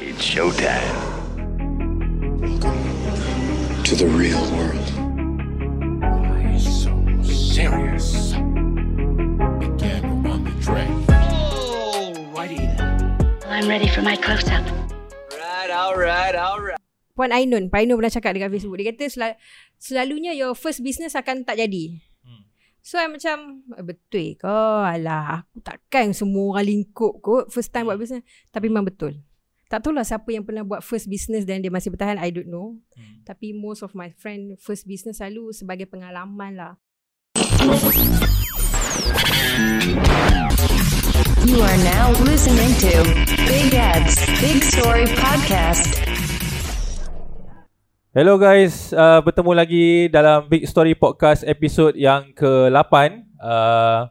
It's showtime. to the real world. Why so serious? Begin on the track. I'm ready for my close up. Puan Ainun Puan Ainun pernah cakap dekat Facebook Dia kata sel- Selalunya your first business akan tak jadi Hmm. So I macam Betul ke Alah Aku takkan semua orang lingkup kot First time buat business Tapi memang betul Tak tahulah siapa yang pernah buat first business Dan dia masih bertahan I don't know Hmm. Tapi most of my friend First business selalu Sebagai pengalaman lah You are now listening to Big Ed's Big Story Podcast. Hello guys, uh, bertemu lagi dalam Big Story Podcast episod yang ke-8. Uh,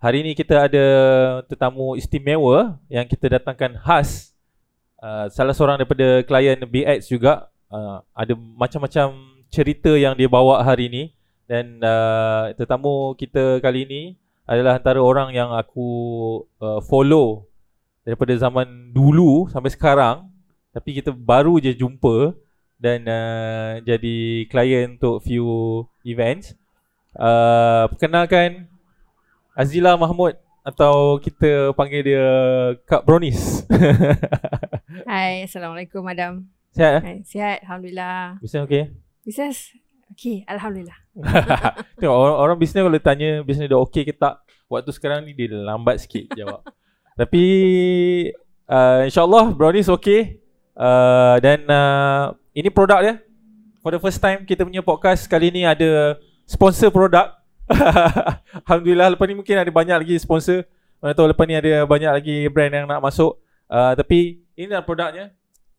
hari ni kita ada tetamu istimewa yang kita datangkan khas. Uh, salah seorang daripada klien BX juga. Uh, ada macam-macam cerita yang dia bawa hari ni. Dan uh, tetamu kita kali ni adalah antara orang yang aku uh, follow daripada zaman dulu sampai sekarang. Tapi kita baru je jumpa dan uh, jadi klien untuk few events. Uh, perkenalkan Azila Mahmud atau kita panggil dia Kak Bronis. Hai Assalamualaikum madam Sihat eh? Hai, Sihat Alhamdulillah Bisnes okey? Business Okay Alhamdulillah Tengok orang, orang bisnes kalau tanya bisnes dia okey ke tak, waktu sekarang ni dia lambat sikit jawab. Tapi uh, insyaAllah Brownies okey. Uh, dan uh, ini produk dia. For the first time kita punya podcast kali ni ada sponsor produk. Alhamdulillah lepas ni mungkin ada banyak lagi sponsor. Mana tahu lepas ni ada banyak lagi brand yang nak masuk. Uh, tapi ini adalah produknya.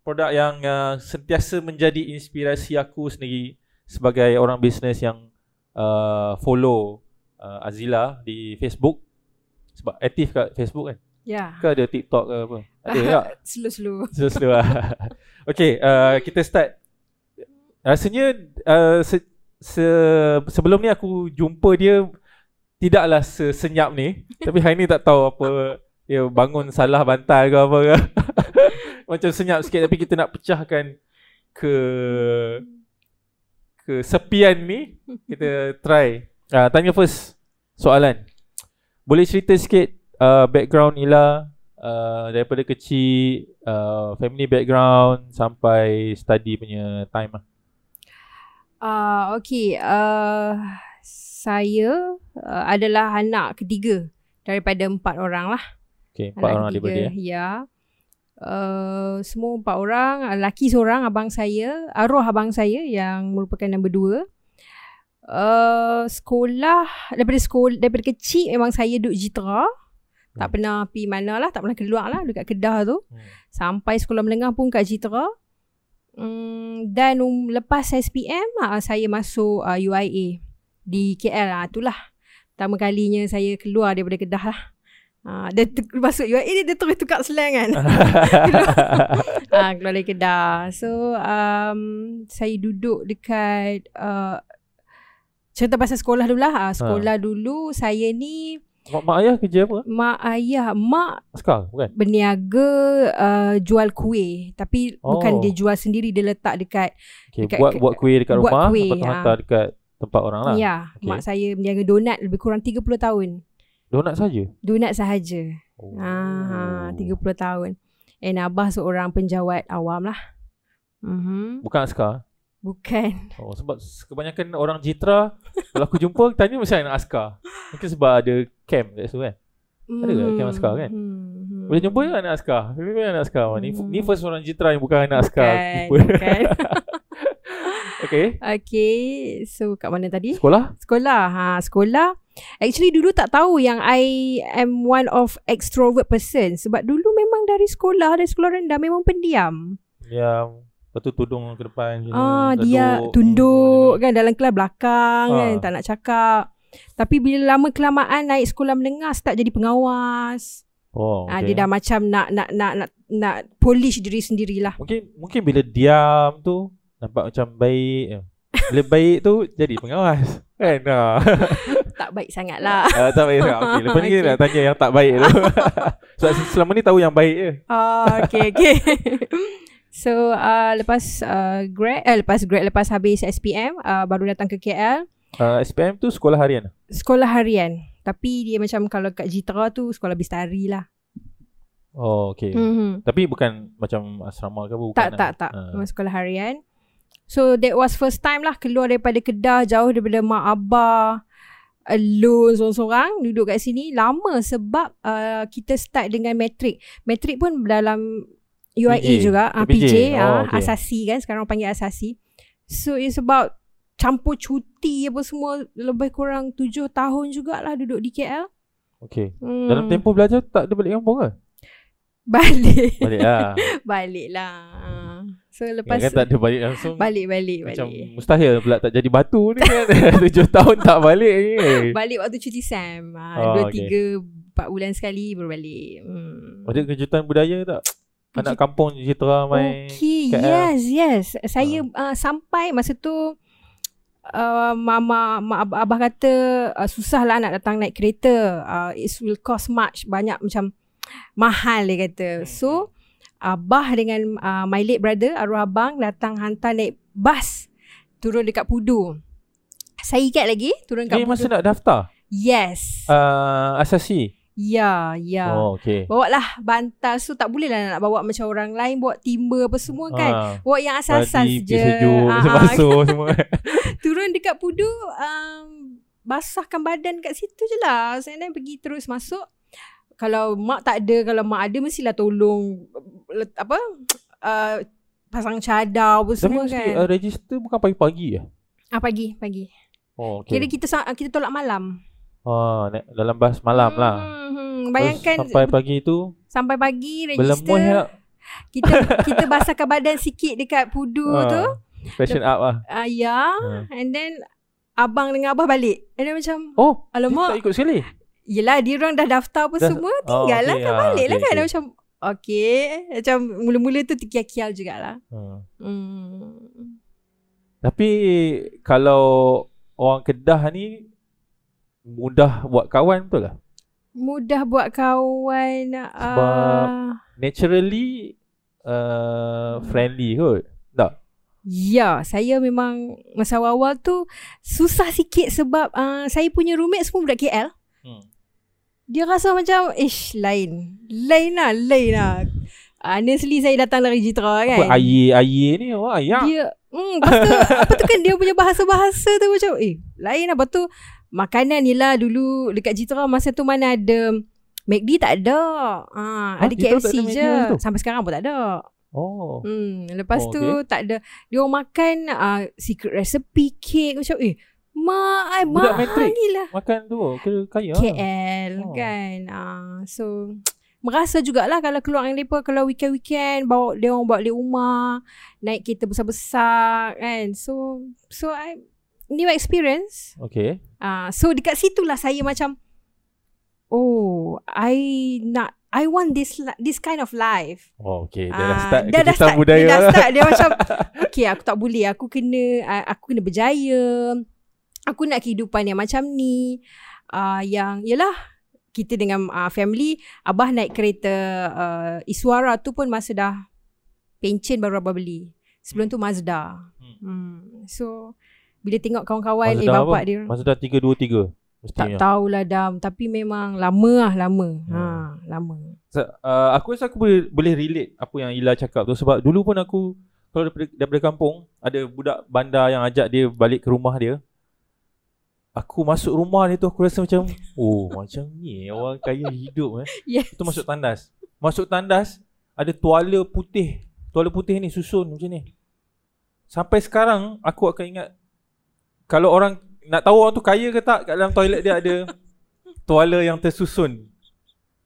Produk yang uh, sentiasa menjadi inspirasi aku sendiri sebagai orang bisnes yang uh, follow uh, Azila di Facebook. Sebab aktif kat Facebook kan. Ya Ke ada TikTok ke apa? Ada tak? Slow-slow Slow-slow lah. okay, uh, kita start. Rasanya uh, se- se- sebelum ni aku jumpa dia tidaklah sesenyap ni. Tapi hari ni tak tahu apa dia bangun salah bantal ke apa ke. Macam senyap sikit tapi kita nak pecahkan ke kesepian ni. Kita try. Uh, tanya first soalan. Boleh cerita sikit uh, background Ila uh, daripada kecil uh, family background sampai study punya time lah. Uh, okay, uh, saya uh, adalah anak ketiga daripada empat orang lah. Okay, empat orang anak adik-beradik ya. Ya. Uh, semua empat orang, uh, laki seorang abang saya, arwah abang saya yang merupakan nombor dua. Uh, sekolah daripada sekolah daripada kecil memang saya duduk Jitra. Tak Hmm. pernah pergi mana lah, tak pernah keluar lah dekat Kedah tu. Hmm. Sampai sekolah menengah pun kat Jitra. Hmm, dan um, lepas SPM uh, saya masuk uh, UIA di KL lah. Itulah pertama kalinya saya keluar daripada Kedah lah. Uh, dia tu, masuk UIA dia, dia terus tukar slang kan. uh, keluar dari Kedah. So um, saya duduk dekat uh, cerita pasal sekolah dulu lah. Uh, sekolah dulu saya ni Mak, mak ayah kerja apa? mak ayah mak Askar bukan? berniaga uh, jual kuih tapi oh. bukan dia jual sendiri dia letak dekat Okay, Dekat- buat buat kuih dekat buat rumah kuih, lepas tu ha. hantar dekat tempat orang lah. ya Okay. mak saya berniaga donat lebih kurang 30 tahun Donat saja. donat sahaja Oh. ah 30 tahun and abah seorang penjawat awam lah mhm Bukan askar. bukan Oh, sebab kebanyakan orang Jitra kalau aku jumpa tanya mesti nak askar. Mungkin sebab ada camp kat situ kan. Ada ke camp askar kan? hmm. Boleh jumpa ke anak askar? Boleh anak askar. Ni Hmm. ni first orang Jitra yang bukan anak askar. bukan, bukan. okay. okay so kat mana tadi Sekolah? Sekolah. Ha, sekolah. Actually dulu tak tahu yang I am one of extrovert person. Sebab dulu memang dari sekolah, dari sekolah rendah memang pendiam. Yang lepas tu tudung ke depan sini. Ah, reduk. dia Hmm, tunduk kan dalam kelas belakang Ah. kan, tak nak cakap. Tapi bila lama kelamaan naik sekolah menengah start jadi pengawas. Oh, Ah, okay. dia dah macam nak nak nak nak nak polish diri sendirilah. Mungkin mungkin bila diam tu nampak macam baik. Bila baik tu jadi pengawas. Kan? Ha. Tak baik sangat lah. Uh, tak baik sangat. Okay, lepas ni Okay. nak tanya yang tak baik tu. Sebab selama ni tahu yang baik je. Ah, okay, okay. So, uh, lepas uh, grad, eh, lepas grad, lepas habis SPM, uh, baru datang ke KL. Uh, SPM tu sekolah harian? Sekolah harian. Tapi dia macam kalau kat Jitra tu, sekolah bistari lah. Oh, okay. Mm-hmm. Tapi bukan macam asrama ke bukan? Tak, lah? tak, tak. Ah. Memang sekolah harian. So, that was first time lah keluar daripada Kedah, jauh daripada mak abah, alone seorang-seorang duduk kat sini. Lama sebab uh, kita start dengan matrik. Matrik pun dalam UIA PJ. juga. Uh, PJ. PJ, Oh, ah, okay. asasi kan. Sekarang orang panggil asasi. So, it's about campur cuti apa semua. Lebih kurang tujuh tahun jugalah duduk di KL. Okay. Hmm. Dalam tempoh belajar tak ada balik kampung ke? Balik. Balik lah. Balik lah. Ah. So, Lepas lepas... kan tak ada balik langsung. Balik, balik, Macam balik. mustahil pula tak jadi batu ni kan. Tujuh tahun tak balik ni. Balik waktu cuti SAM. Oh, Ha, dua, okay. tiga, empat bulan sekali baru balik. Hmm. Ada kejutan budaya tak? Anak kampung Citra main Okay, KL. yes, yes. Saya uh, sampai masa tu uh, mama mak abah, abah kata uh, susah lah nak datang naik kereta. Uh, it will cost much, banyak macam mahal dia kata. Hmm. So abah dengan uh, my late brother arwah abang datang hantar naik bas turun dekat Pudu. Saya ingat lagi turun dekat Ni masa Pudu. nak daftar? Yes. Uh, asasi? Ya, ya. Oh, okay. Bawa lah bantal So tak boleh lah nak bawa macam orang lain Bawa timba apa semua kan Ah, Bawa yang asas-asas je sejuk, Ah, masa ah. basuh semua. Turun dekat pudu um, Basahkan badan kat situ je lah And then pergi terus masuk Kalau mak tak ada Kalau mak ada Mestilah tolong let- Apa uh, Pasang cadar apa Tapi semua mesti kan uh, register bukan pagi-pagi ya? ah, Pagi Pagi Oh, Kira okay. kita sa- kita tolak malam Naik dalam bas malam lah. hmm, hmm. Terus Bayangkan sampai pagi tu sampai pagi register ya. Kita kita basahkan badan sikit dekat pudu Ah, tu Fashion up lah. uh, Ya Ah. And then Abang dengan abah balik And then macam Oh, dia Alamak tak ikut sekali. Yelah dia orang dah daftar apa Dah- semua oh, Tinggal lah okay, kan ah, balik lah okay, kan okay. Macam Okay Macam mula-mula tu terkial-kial jugalah Hmm. hmm. Tapi kalau orang Kedah ni mudah buat kawan betul lah. Mudah buat kawan Sebab- uh, Naturally uh, friendly kot. Tak? Ya saya memang Masa awal-awal tu Susah sikit sebab uh, Saya punya roommate semua budak KL Hmm. Dia rasa macam Ish lain Lain lah Lain lah Honestly saya datang dari Jitra kan Apa air-air ni orang ayak. Dia hmm, Lepas tu Apa tu kan dia punya bahasa-bahasa tu Macam eh Lain lah Lepas tu Makanan ni lah dulu Dekat Jitra masa tu mana ada McD tak ada ha, Ha, Ada KFC ada je? Sampai sekarang pun tak ada Oh. hmm, Lepas Oh, tu tak ada Dia orang makan uh, Secret recipe cake Macam eh Mak ai mahal matrik. ni lah Makan tu kira kaya. KL Oh. kan uh, So Merasa jugalah kalau keluar dengan mereka Kalau weekend-weekend Bawa dia orang bawa balik rumah Naik kereta besar-besar kan So So I New experience. Okay. uh, So dekat situlah saya macam Oh I Nak I want this this kind of life. Oh, okay. Dia Ah, dah start dia dah start, budaya. Dia dah start. Dia macam Okay aku tak boleh. Aku kena uh, Aku kena berjaya. Aku nak kehidupan yang macam ni. Uh, Yang Yelah Kita dengan uh, family Abah naik kereta uh, Iswara tu pun masa dah Pencen baru Abah beli. Sebelum tu Mazda. Hmm. hmm. So Bila tengok kawan-kawan Eh bapak apa? dia Mazda 323 Tak mestinya. tahulah Dam Tapi memang Lama lah lama Hmm. ha, Lama So, uh, aku rasa aku boleh, boleh relate apa yang Ila cakap tu sebab dulu pun aku kalau daripada, daripada kampung ada budak bandar yang ajak dia balik ke rumah dia. Aku masuk rumah dia tu aku rasa macam oh macam ni eh, orang kaya hidup eh. Yes Itu masuk tandas. Masuk tandas ada tuala putih. Tuala putih ni susun macam ni. Sampai sekarang aku akan ingat kalau orang nak tahu orang tu kaya ke tak kat dalam toilet dia ada tuala yang tersusun.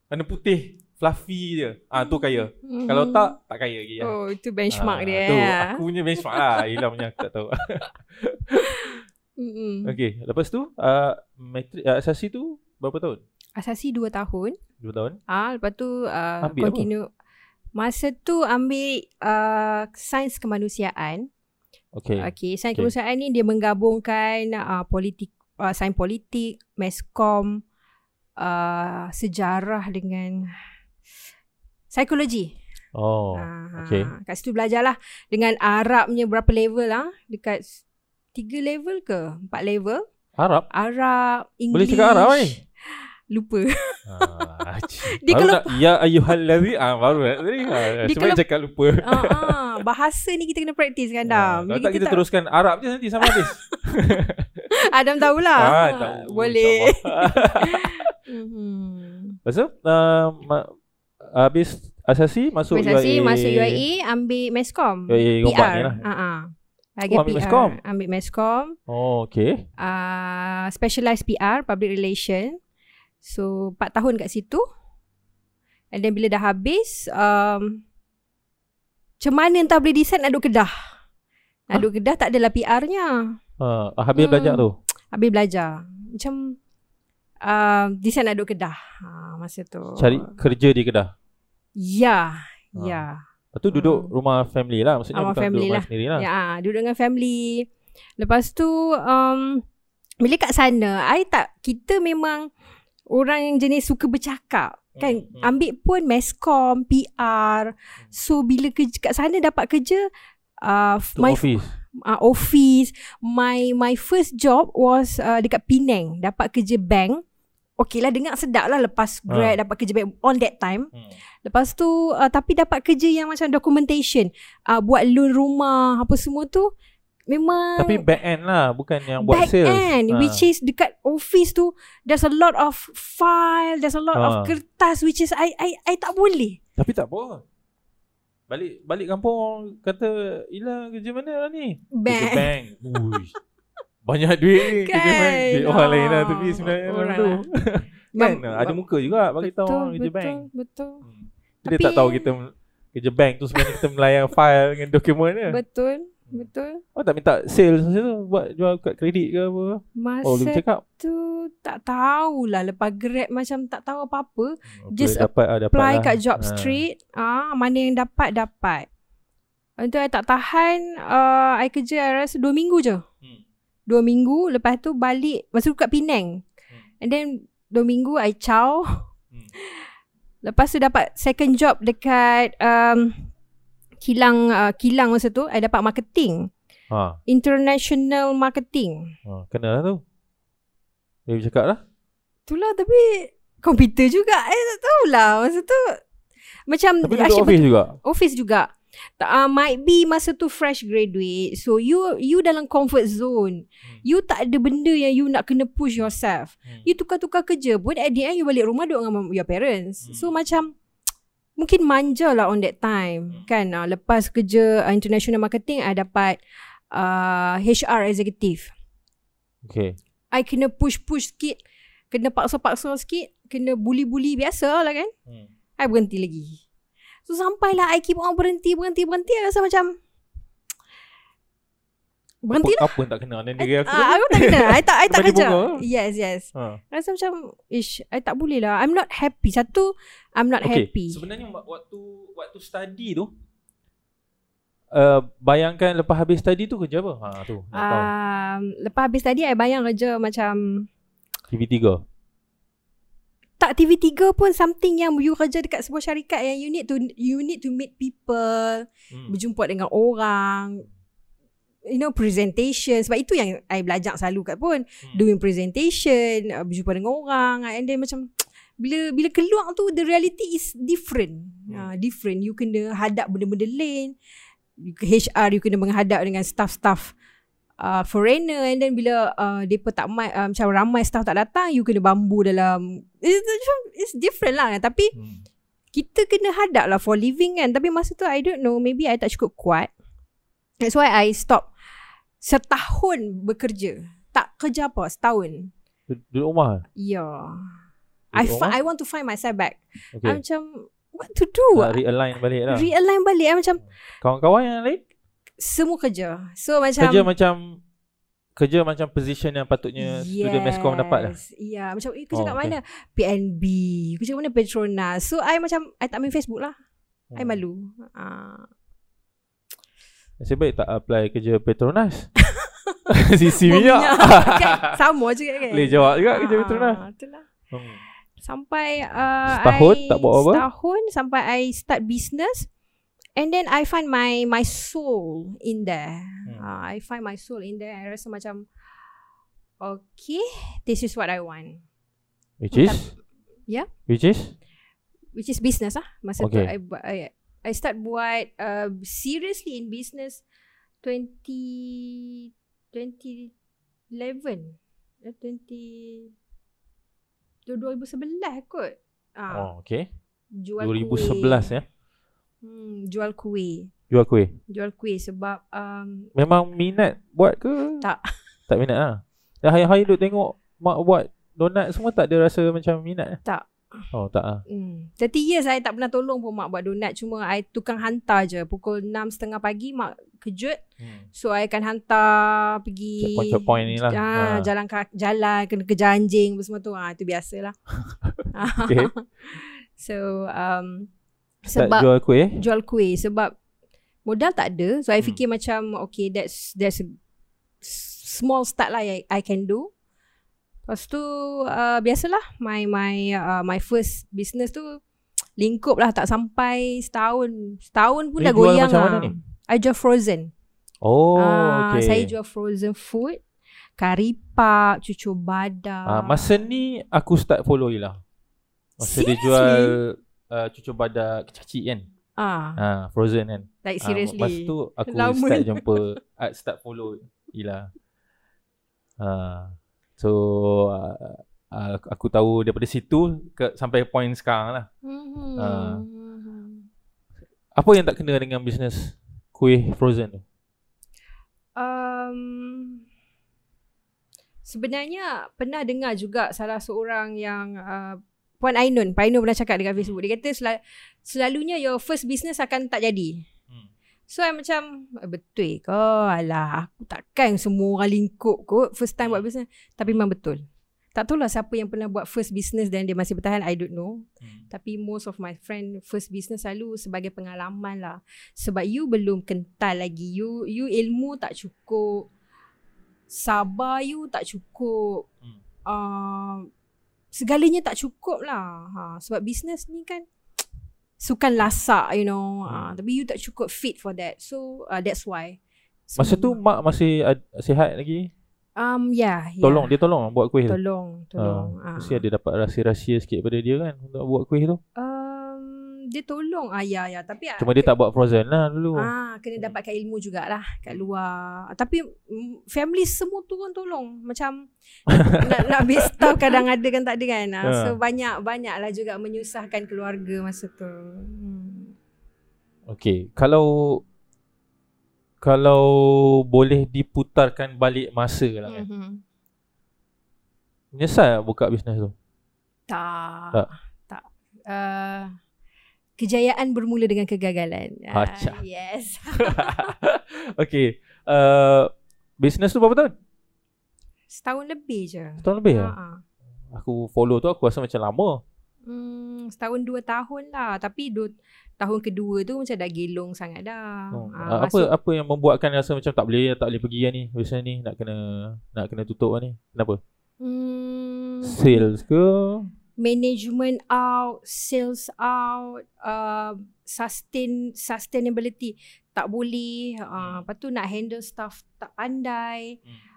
Warna putih, fluffy je. Ah tu kaya. Kalau Mhm. tak tak kaya lagi. Oh itu benchmark Ah, dia Tu ya. aku punya benchmark lah. Ila punya aku tak tahu. Mm-mm. Okey, lepas tu uh, matrik uh, asasi tu berapa tahun? Asasi 2 tahun. 2 tahun. Ah lepas tu uh, Ambil apa? continue. Masa tu ambil uh, sains kemanusiaan. Okay. okay, sains Okay. kemanusiaan ni dia menggabungkan uh, politik uh, sains politik, meskom, uh, sejarah dengan psikologi. Oh. Ah, okay. Kat situ belajar lah dengan Arabnya berapa level lah. Dekat s- tiga level ke? Empat level. Arab? Arab, English. Boleh cakap Arab ni? Lupa. Ah, Dia baru kalau- nak, ya ayyuhallazi ah baru nak tadi. Ah, kalau- cakap lupa. ah, ah, bahasa ni kita kena praktis kan Ah, Adam. Kalau tak kita tak- teruskan Arab je nanti sampai habis. Adam tahulah. Ah, tahu, Boleh. Mhm. Lepas tu uh, ma- habis asasi masuk Organisasi UIA. masuk UIA ambil meskom. UIA Gombak PR. ni lah. Ha ah. Lagi Oh, ambil PR. meskom? Ambil meskom. Oh, okay. Uh, specialized PR, public relation. So 4 tahun kat situ. And then bila dah habis um, macam mana entah boleh decide nak duduk Kedah. Nak duduk Kedah tak adalah PR-nya. Uh, habis Hmm. belajar tu. Habis belajar. Macam uh, decide nak duduk Kedah. Ha, masa tu. Cari kerja di Kedah. Ya. Ah. Ya. Lepas tu duduk Hmm. rumah family lah. Maksudnya Rumah bukan family duduk lah. rumah sendiri lah. Ya, duduk dengan family. Lepas tu um, bila kat sana, I tak kita memang orang yang jenis suka bercakap. Kan Hmm, hmm. ambil pun meskom, PR. So bila kerja kat sana dapat kerja uh, my office. uh, office, my my first job was uh, dekat Penang, dapat kerja bank. Okay lah dengar sedap lah lepas grad Ah. dapat kerja bank on that time. Hmm. Lepas tu uh, tapi dapat kerja yang macam documentation, uh, buat loan rumah apa semua tu memang Tapi back end lah. Bukan yang buat back sales. end Ah. which is dekat office tu there's a lot of file, there's a lot of Ah. kertas which is I I I tak boleh. Tapi tak apa. Balik balik kampung kata Ila kerja mana lah ni? Kerja Bank. bank. Ui. Banyak duit ni kerja Kan? bank. Duit orang lain lah Ah, tapi sebenarnya orang orang tu. lah. kan ada muka juga bagi tahu orang kerja betul, bank. Betul, Hmm. Dia Tapi- tak tahu kita kerja bank tu sebenarnya kita melayan file dengan dokumen dia. betul, betul. Oh tak minta sales masa tu buat jual kad kredit ke apa? Masa Oh boleh cakap. tu tak tahulah lepas grad macam tak tahu apa-apa. Oh, Just boleh dapat ah, dapat Apply lah. kat job Ah. street, ah mana yang dapat dapat. Untuk I tak tahan, uh, I kerja I rasa 2 minggu je. Hmm. 2 minggu, lepas tu balik, masa tu kat Penang. Hmm. And then 2 minggu I caw. Hmm. Lepas tu dapat second job dekat um, kilang uh, kilang masa tu I dapat marketing, Ha, international marketing. ha kena lah tu. Dia cakap lah. Itulah tapi komputer juga. I tak tahulah masa tu macam Tapi duduk office juga. office juga. Uh, might be masa tu fresh graduate. So you you dalam comfort zone. Hmm. You tak ada benda yang you nak kena push yourself. Hmm. You tukar-tukar kerja pun at the end you balik rumah duduk dengan your parents. Hmm. So macam mungkin manja lah on that time. Hmm. Kan uh, lepas kerja uh, international marketing I dapat uh, HR executive. Okay. I kena push-push sikit. Kena paksa-paksa sikit. Kena bully-bully biasa lah kan. Hmm. I berhenti lagi. So sampailah I keep on berhenti, berhenti, berhenti. I rasa macam berhenti apa, lah. apa tak kena dengan diri aku. Ah, aku tak kena. I tak, I tak kerja. Yes, yes. Ha. Rasa macam, ish, I tak boleh lah. I'm not happy. Satu, I'm not Okay. happy. Sebenarnya wa- waktu waktu study tu uh, bayangkan lepas habis study tu kerja apa? Ha tu. Um, lepas habis tadi, I bayang kerja macam TV3. tak TV3 pun something yang you kerja dekat sebuah syarikat yang you need to you need to meet people, Hmm. berjumpa dengan orang, you know presentation sebab itu yang I belajar selalu kat pun Hmm. doing presentation, uh, berjumpa dengan orang and then macam bila bila keluar tu the reality is different. Hmm. Uh, different. You kena hadap benda-benda lain. You- HR you kena menghadap dengan staff-staff uh, foreigner and then bila uh, depa tak mai uh, macam ramai staff tak datang you kena bambu dalam it's, it's different lah tapi Hmm. kita kena hadap lah for living kan tapi masa tu I don't know maybe I tak cukup kuat that's why I stop setahun bekerja tak kerja apa setahun Duduk rumah. ya I Duduk fi-? I want to find myself back Okay. I macam what to do Nak realign balik lah. realign balik I macam Kawan-kawan yang lain semua kerja so macam kerja macam kerja macam position yang patutnya student meskom dapat lah. Ya, yeah. macam eh, kerja Oh, kat okay. mana? PNB. Kerja kat mana Petronas. So I macam I tak main Facebook lah. I Hmm. malu. Ah. Nasib baik tak apply kerja Petronas. Sisi minyak. kan? Sama juga kan Boleh jawab juga kerja Ah, veteran. Itulah Hmm. Sampai uh, Setahun I, tak buat apa-apa? Setahun sampai I start business And then I find my my soul in there. Hmm. Uh, I find my soul in there. I rasa macam okay, this is what I want. Which is? Ya. Which is? Which is business lah. Masa Okay. tu I, I I start buat uh, seriously in business 20 2011. Eh, 20 2011 kot. Ah, Oh, okay. jual 2011 kuih. ya. Hmm, jual kuih. Jual kuih. Jual kuih sebab um, Memang minat buat ke? Tak. Tak minat lah. Dah hari-hari duk tengok mak buat donat semua tak ada rasa macam minat? eh? Tak. Oh, tak ah. Hmm. 30 years saya tak pernah tolong pun mak buat donat. Cuma I tukang hantar je. Pukul 6.30 pagi mak kejut. Hmm. So I akan hantar pergi Checkpoint-checkpoint ni lah. ah, Ha. Jalan jalan Kena kejar anjing apa semua tu ah, Itu biasalah Okay. So um, Sebab jual kuih. jual kuih Sebab Modal tak ada So I Hmm. fikir macam Okay that's That's a Small start lah I, I can do Lepas tu uh, Biasalah My my uh, my first business tu Lingkup lah Tak sampai setahun Setahun pun Ni dah goyang macam lah mana ni? I jual frozen Oh, Ah, okay. Saya jual frozen food Kari pak Cucur badak Ah, masa ni aku start follow je lah. Masa dia Seriously? jual uh, cucur badak kecil kan. ah, Ah, frozen kan. Like Ah, seriously Masa tu aku Lama start jumpa uh, start follow Ila. Ah, so uh, uh, aku tahu daripada situ ke sampai point sekarang lah. hmm. Ah. Hmm. Apa yang tak kena dengan bisnes kuih frozen tu? um, Sebenarnya Pernah dengar juga Salah seorang yang uh, Puan Ainun Puan Ainun pernah cakap dekat Facebook Dia kata sel- Selalunya your first business Akan tak jadi. So I macam "Eh, Betul ke? Alah Aku takkan semua orang lingkup kot First time buat Hmm. business. Tapi memang betul. Tak tahulah siapa yang pernah buat first business Dan dia masih bertahan I don't know. Hmm. Tapi most of my friend First business selalu Sebagai pengalaman lah. Sebab you belum kental lagi. You you ilmu tak cukup. Sabar you tak cukup. Hmm. uh, Segalanya tak cukup lah. Ha, Sebab business ni kan Sukan lasak you know Hmm. uh, Tapi you tak cukup fit for that So uh, that's why Masa tu mak masih ad, sihat lagi. Um yeah, yeah. Tolong dia tolong buat kuih tu. Tolong Tolong Ah, ah. Mesti ada dapat rahsia-rahsia sikit pada dia kan untuk buat kuih tu. um, Dia tolong ah, Ya Tapi Cuma dia tak buat frozen lah dulu. Ah, kena dapatkan ilmu jugalah kat luar. Tapi mm, family semua turun tolong. Macam nak nak habis tahu kadang ada kan tak ada kan. Ah, Ha. So banyak banyaklah juga menyusahkan keluarga masa tu. Hmm. Okay, kalau kalau boleh diputarkan balik masa lah kan. Mm-hmm. Menyesal buka bisnes tu? Tak. Tak. Tak. Uh, kejayaan bermula dengan kegagalan. Ah, Acah. yes. okay, uh, bisnes tu berapa tahun? Setahun lebih je. Setahun lebih Ha, ha. Aku follow tu aku rasa macam lama. Hmm, setahun dua tahun lah. Tapi dua, tahun kedua tu macam dah gelong sangat dah. Oh. Ah, apa apa yang membuatkan rasa macam tak boleh tak boleh pergi lah ni bisnes ni nak kena nak kena tutup lah ni. Kenapa? Hmm, Sales ke? Management out, sales out, uh, sustain sustainability tak boleh. Uh, lepas tu nak handle staff tak pandai. Hmm.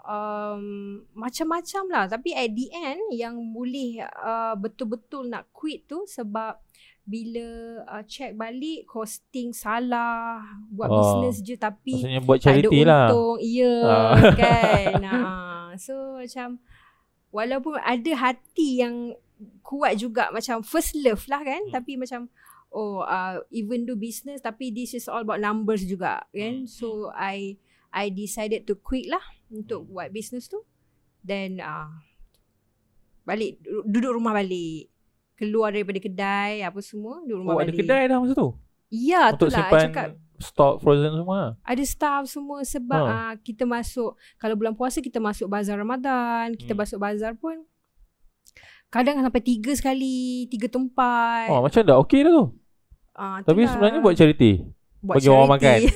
Um, macam-macam lah. Tapi at the end yang boleh uh, betul-betul nak quit tu sebab bila uh, check balik costing salah buat Oh. business je tapi Maksudnya buat tak ada charity lah. untung. Ya Ah. kan. Ah. So macam walaupun ada hati yang kuat juga macam first love lah kan Hmm. tapi macam oh uh, even do business tapi this is all about numbers juga kan. Hmm. So I I decided to quit lah untuk Hmm. buat business tu. Then uh, balik du- duduk rumah balik. Keluar daripada kedai apa semua duduk rumah Oh, ada balik. kedai dah masa tu? Ya, Untuk itulah I simpan cakap stok frozen semua. ada staff semua sebab Ha. uh, kita masuk kalau bulan puasa kita masuk bazar Ramadan, kita Hmm. masuk bazar pun kadang sampai tiga sekali, tiga tempat. Oh, macam dah okey dah tu. Ah, Tapi itulah. sebenarnya buat charity. buat Bagi orang makan. charity.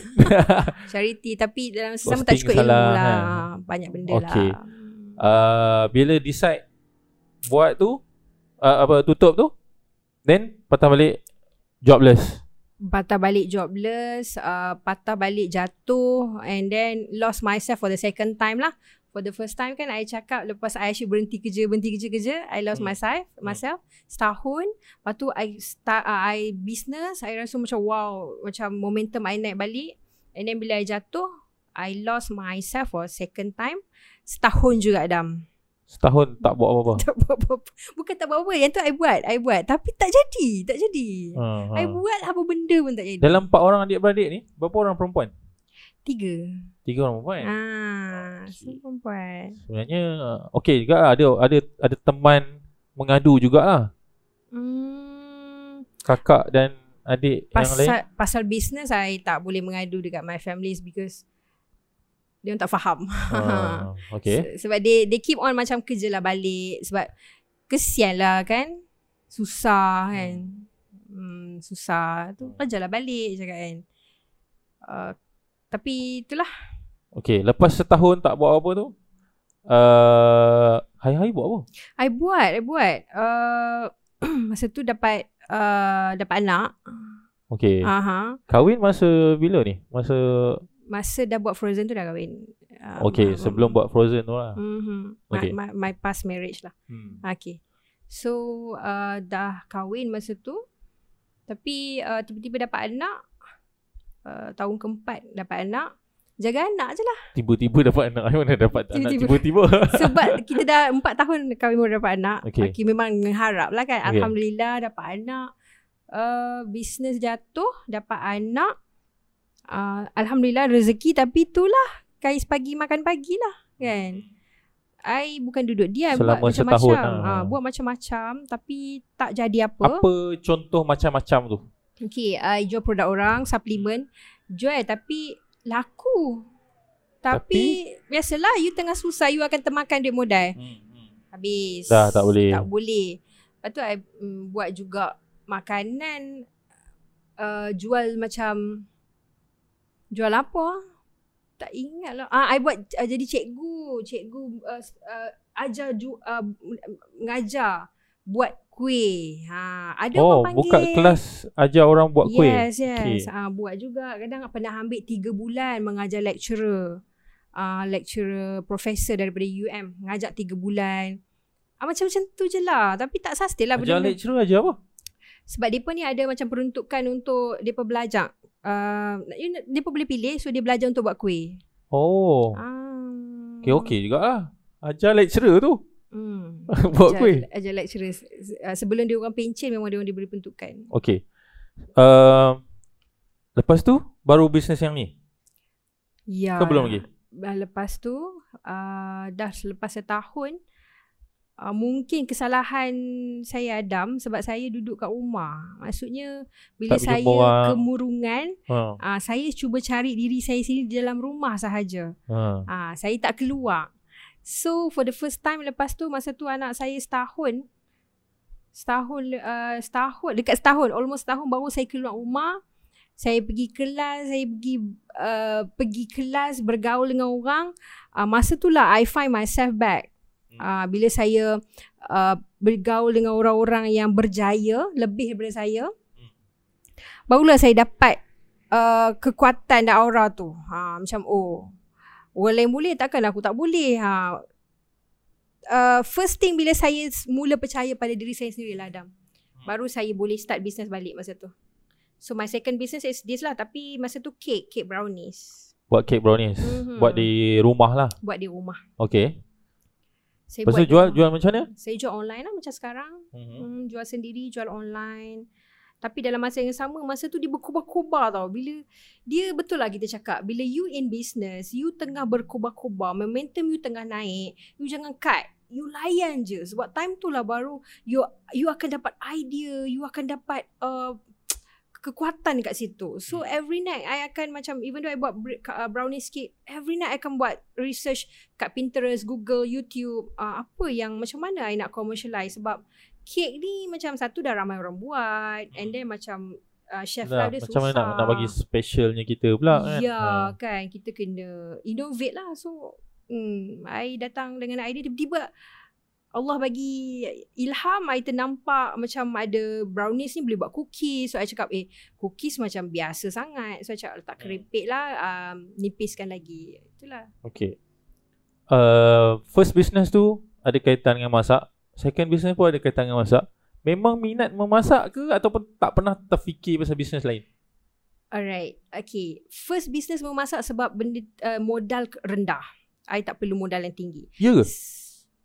charity tapi dalam sesama tak Posting cukup ilmu lah. kan? Banyak benda Okey. lah. uh, Bila decide Buat tu uh, Apa tutup tu Then patah balik Jobless patah balik jobless, uh, patah balik jatuh and then lost myself for the second time lah. For the first time kan I cakap lepas I actually berhenti kerja, berhenti kerja-kerja, I lost Hmm. myself, myself setahun. Lepas tu I start uh, I business, I rasa macam wow, macam momentum I naik balik. And then bila I jatuh, I lost myself for second time. Setahun juga Adam. Setahun tak buat apa-apa Tak buat apa-apa. Bukan tak buat apa. Yang tu I buat. I buat. Tapi tak jadi. Tak jadi. ha, I buat apa benda pun tak jadi. Dalam empat orang adik-beradik ni Berapa orang perempuan? Tiga. Tiga orang perempuan Ah, semua perempuan. Sebenarnya uh, Okay juga lah Ada, ada, ada teman Mengadu jugalah Hmm, Kakak dan adik yang lain pasal pasal business I tak boleh mengadu dekat my families because dia orang tak faham. Ah, Okay Se- sebab they they keep on macam kerja lah balik sebab kesian lah kan. Susah kan. Hmm, susah. Tu kerja lah balik cakap kan. Uh, tapi itulah Okay Lepas setahun tak buat apa tu uh, Hari-hari buat apa? I buat, I buat. Uh, masa tu dapat uh, dapat anak. Okay Aha. Kahwin masa bila ni? Masa Masa dah buat Frozen tu dah kahwin. Uh, Okay ma- sebelum buat Frozen tu lah Mm-hmm. Okay. My, my, my past marriage lah. hmm. Okay. So uh, dah kahwin masa tu. Tapi uh, tiba-tiba dapat anak. Uh, tahun keempat dapat anak. Jaga anak je lah. Tiba-tiba dapat anak Mana dapat anak Tiba-tiba. tiba-tiba Sebab kita dah empat tahun kahwin baru dapat anak. Okay. okay memang mengharap lah kan. Okay. Alhamdulillah dapat anak. Uh, bisnes jatuh. Dapat anak. Uh, Alhamdulillah rezeki tapi itulah. Kais pagi makan pagi lah kan. I bukan duduk dia Selama buat setahun macam-macam. lah. Ah, buat macam-macam tapi tak jadi apa. Apa contoh macam-macam tu? Okay, I jual produk orang, suplemen. Jual tapi laku. Tapi, biasalah you tengah susah you akan termakan duit modal. Habis. Dah, tak boleh. Tak boleh. Lepas tu I mm, buat juga makanan uh, jual macam jual apa? ah? Tak ingat lah. Ah, I buat uh, jadi cikgu. Cikgu uh, uh, ajar ju, uh, mengajar buat kuih. Ha, ada Oh, orang panggil. buka kelas ajar orang buat kuih. Yes, yes. Okay. Ah, buat juga. Kadang pernah ambil 3 bulan mengajar lecturer. Ah, lecturer professor daripada UM. Ngajak 3 bulan. Ah, macam-macam tu je lah. Tapi tak sustain lah. Ajar benda-benda. lecturer ajar apa? Sebab dia ni ada macam peruntukan untuk dia belajar. Uh, you, know, dia boleh pilih so dia belajar untuk buat kuih. Oh. Ah. Okay, okay jugalah. Ajar lecturer tu. Hmm. buat Ajar- kuih. Ajar lecturer. Uh, sebelum dia orang pencen memang dia orang diberi peruntukan. Okay. Uh, lepas tu, baru bisnes yang ni? Ya. Ke belum lagi? Lepas tu uh, dah selepas setahun uh, mungkin kesalahan saya Adam sebab saya duduk kat rumah. Maksudnya bila Tak saya orang. kemurungan Ha. uh, saya cuba cari diri saya sendiri di dalam rumah sahaja. Ha. Ah, saya tak keluar. So for the first time lepas tu masa tu anak saya setahun setahun uh, setahun dekat setahun almost setahun baru saya keluar rumah. Saya pergi kelas, saya pergi uh, pergi kelas bergaul dengan orang. Uh, masa tu lah I find myself back. Uh, bila saya uh, bergaul dengan orang-orang yang berjaya lebih daripada saya. Barulah saya dapat uh, kekuatan dan aura tu. Ha, macam oh Orang lain boleh takkan aku tak boleh. Ha. Uh, first thing bila saya mula percaya pada diri saya sendiri lah Adam. Baru saya boleh start business balik masa tu. So my second business is this lah tapi masa tu cake, cake brownies. Buat cake brownies. Mhm. Buat di rumah lah. Buat di rumah. Okay. Saya Lepas tu buat jual, jual macam mana? Saya jual online lah macam sekarang. Mhm. Hmm, jual sendiri, jual online. Tapi dalam masa yang sama, masa tu dia berkobar-kobar tau. Bila dia betul lah kita cakap, bila you in business, you tengah berkobar-kobar, momentum you tengah naik, you jangan cut. You layan je sebab time tu lah baru you you akan dapat idea, you akan dapat uh, kekuatan kat situ. So every night I akan macam even though I buat uh, brownies cake, every night I akan buat research kat Pinterest, Google, YouTube, uh, apa yang macam mana I nak commercialize sebab cake ni macam satu dah ramai orang buat and then macam uh, chef lah dia macam susah. mana nak, nak bagi specialnya kita pula kan. Ya Ha. kan kita kena innovate lah. So hmm, I datang dengan idea tiba-tiba Allah bagi ilham I ternampak macam ada brownies ni boleh buat cookies. So I cakap eh cookies macam biasa sangat. So I cakap letak keripik lah um, nipiskan lagi. Itulah. Okay. Uh, first business tu ada kaitan dengan masak. Second business pun ada kaitan dengan masak. Memang minat memasak ke ataupun tak pernah terfikir pasal business lain? Alright. Okay. First business memasak sebab benda uh, modal rendah. I tak perlu modal yang tinggi. Ya ke?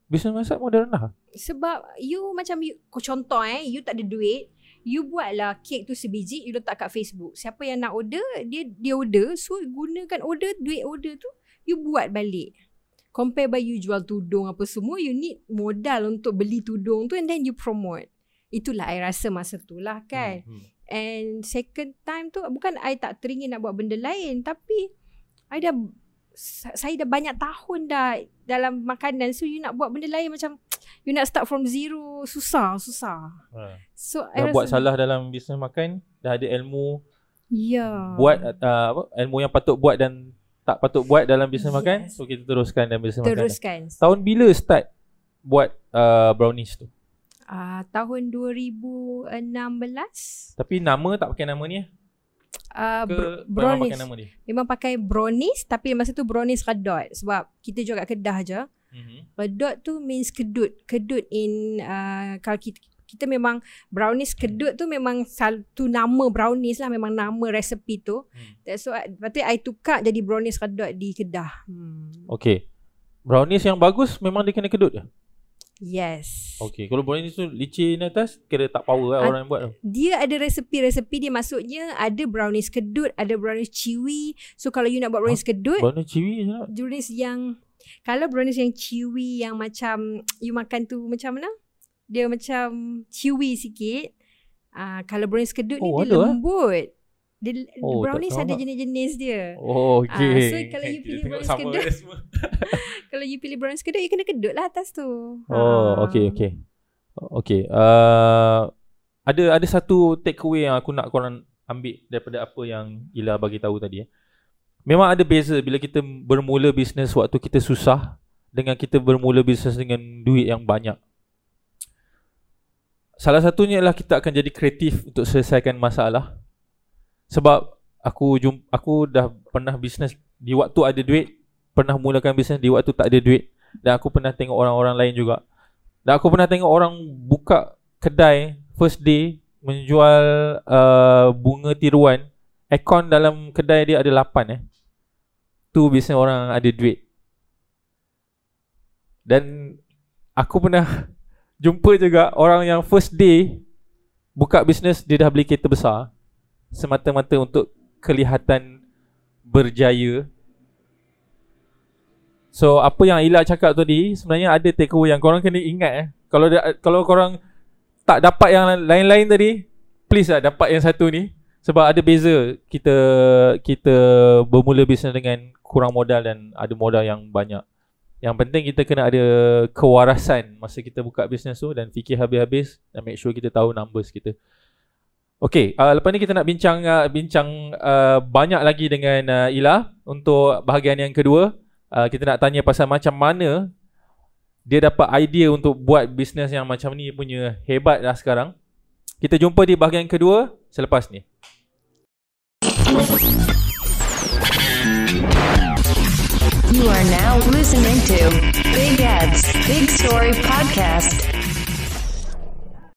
Business masak modal rendah? Sebab you macam you, contoh eh, you tak ada duit, you buatlah kek tu sebiji, you letak kat Facebook. Siapa yang nak order, dia dia order. So gunakan order, duit order tu, you buat balik. Compare by you jual tudung apa semua, you need modal untuk beli tudung tu and then you promote. Itulah I rasa masa tu lah kan. Hmm. And second time tu bukan I tak teringin nak buat benda lain tapi I dah saya dah banyak tahun dah dalam makanan so you nak buat benda lain macam you nak start from zero susah susah. Ha. So I Dah buat salah dalam bisnes makan, dah ada ilmu Ya. buat uh, apa ilmu yang patut buat dan tak patut buat dalam bisnes Yes. makan. So kita teruskan dalam bisnes makan. teruskan. Tahun bila start buat uh, brownies tu? Ah uh, tahun 2016 Tapi nama tak pakai nama ni eh? Uh, Ke br- memang brownies. pakai nama dia? Memang pakai brownies tapi masa tu brownies redot sebab kita jual kat Kedah je. Mm-hmm. Redot tu means kedut. Kedut in uh, kalau kita kita memang brownies kedut tu memang satu nama brownies lah memang nama resepi tu. Hmm. That's why lepas tu I tukar jadi brownies redot di Kedah. Hmm. Okay. Brownies yang bagus memang dia kena kedut je? Yes. Okay. Kalau brownies tu licin atas, kira tak power lah orang yang buat tu. Dia ada resepi-resepi dia maksudnya ada brownies kedut, ada brownies chewy. So kalau you nak buat brownies kedut, Brownies ciwi je nak. brownies yang kalau brownies yang chewy yang macam you makan tu macam mana? Dia macam chewy sikit. Ah uh, kalau brownies kedut ni Oh, dia ada, eh? Dia Oh, brownies ada tak. jenis-jenis dia. Oh, okay. Ah, so kalau you Kita pilih brownies kedut. Kalau you pilih brownies kedut you kena kedut lah atas tu. Oh, Ah. okay, okay. Okay. Uh, ada ada satu take away yang aku nak korang ambil daripada apa yang Ila bagi tahu tadi. Eh. Memang ada beza bila kita bermula bisnes waktu kita susah dengan kita bermula bisnes dengan duit yang banyak. Salah satunya adalah kita akan jadi kreatif untuk selesaikan masalah. Sebab aku jum, aku dah pernah bisnes di waktu ada duit, pernah mulakan bisnes di waktu tak ada duit dan aku pernah tengok orang-orang lain juga. Dan aku pernah tengok orang buka kedai first day menjual uh, bunga tiruan. Akaun dalam kedai dia ada 8 eh. Tu bisnes orang ada duit. Dan aku pernah jumpa juga orang yang first day buka bisnes dia dah beli kereta besar semata-mata untuk kelihatan berjaya. So apa yang Ila cakap tadi sebenarnya ada takeaway yang korang kena ingat eh. Kalau kalau korang tak dapat yang lain-lain tadi, please lah dapat yang satu ni sebab ada beza kita kita bermula bisnes dengan kurang modal dan ada modal yang banyak. Yang penting kita kena ada kewarasan masa kita buka bisnes tu dan fikir habis-habis dan make sure kita tahu numbers kita. Okay, uh, lepas ni kita nak bincang uh, bincang uh, banyak lagi dengan uh, Ila untuk bahagian yang kedua. Uh, kita nak tanya pasal macam mana dia dapat idea untuk buat bisnes yang macam ni punya hebat dah sekarang. Kita jumpa di bahagian kedua selepas ni. You are now listening to Big Ed's Big Story Podcast.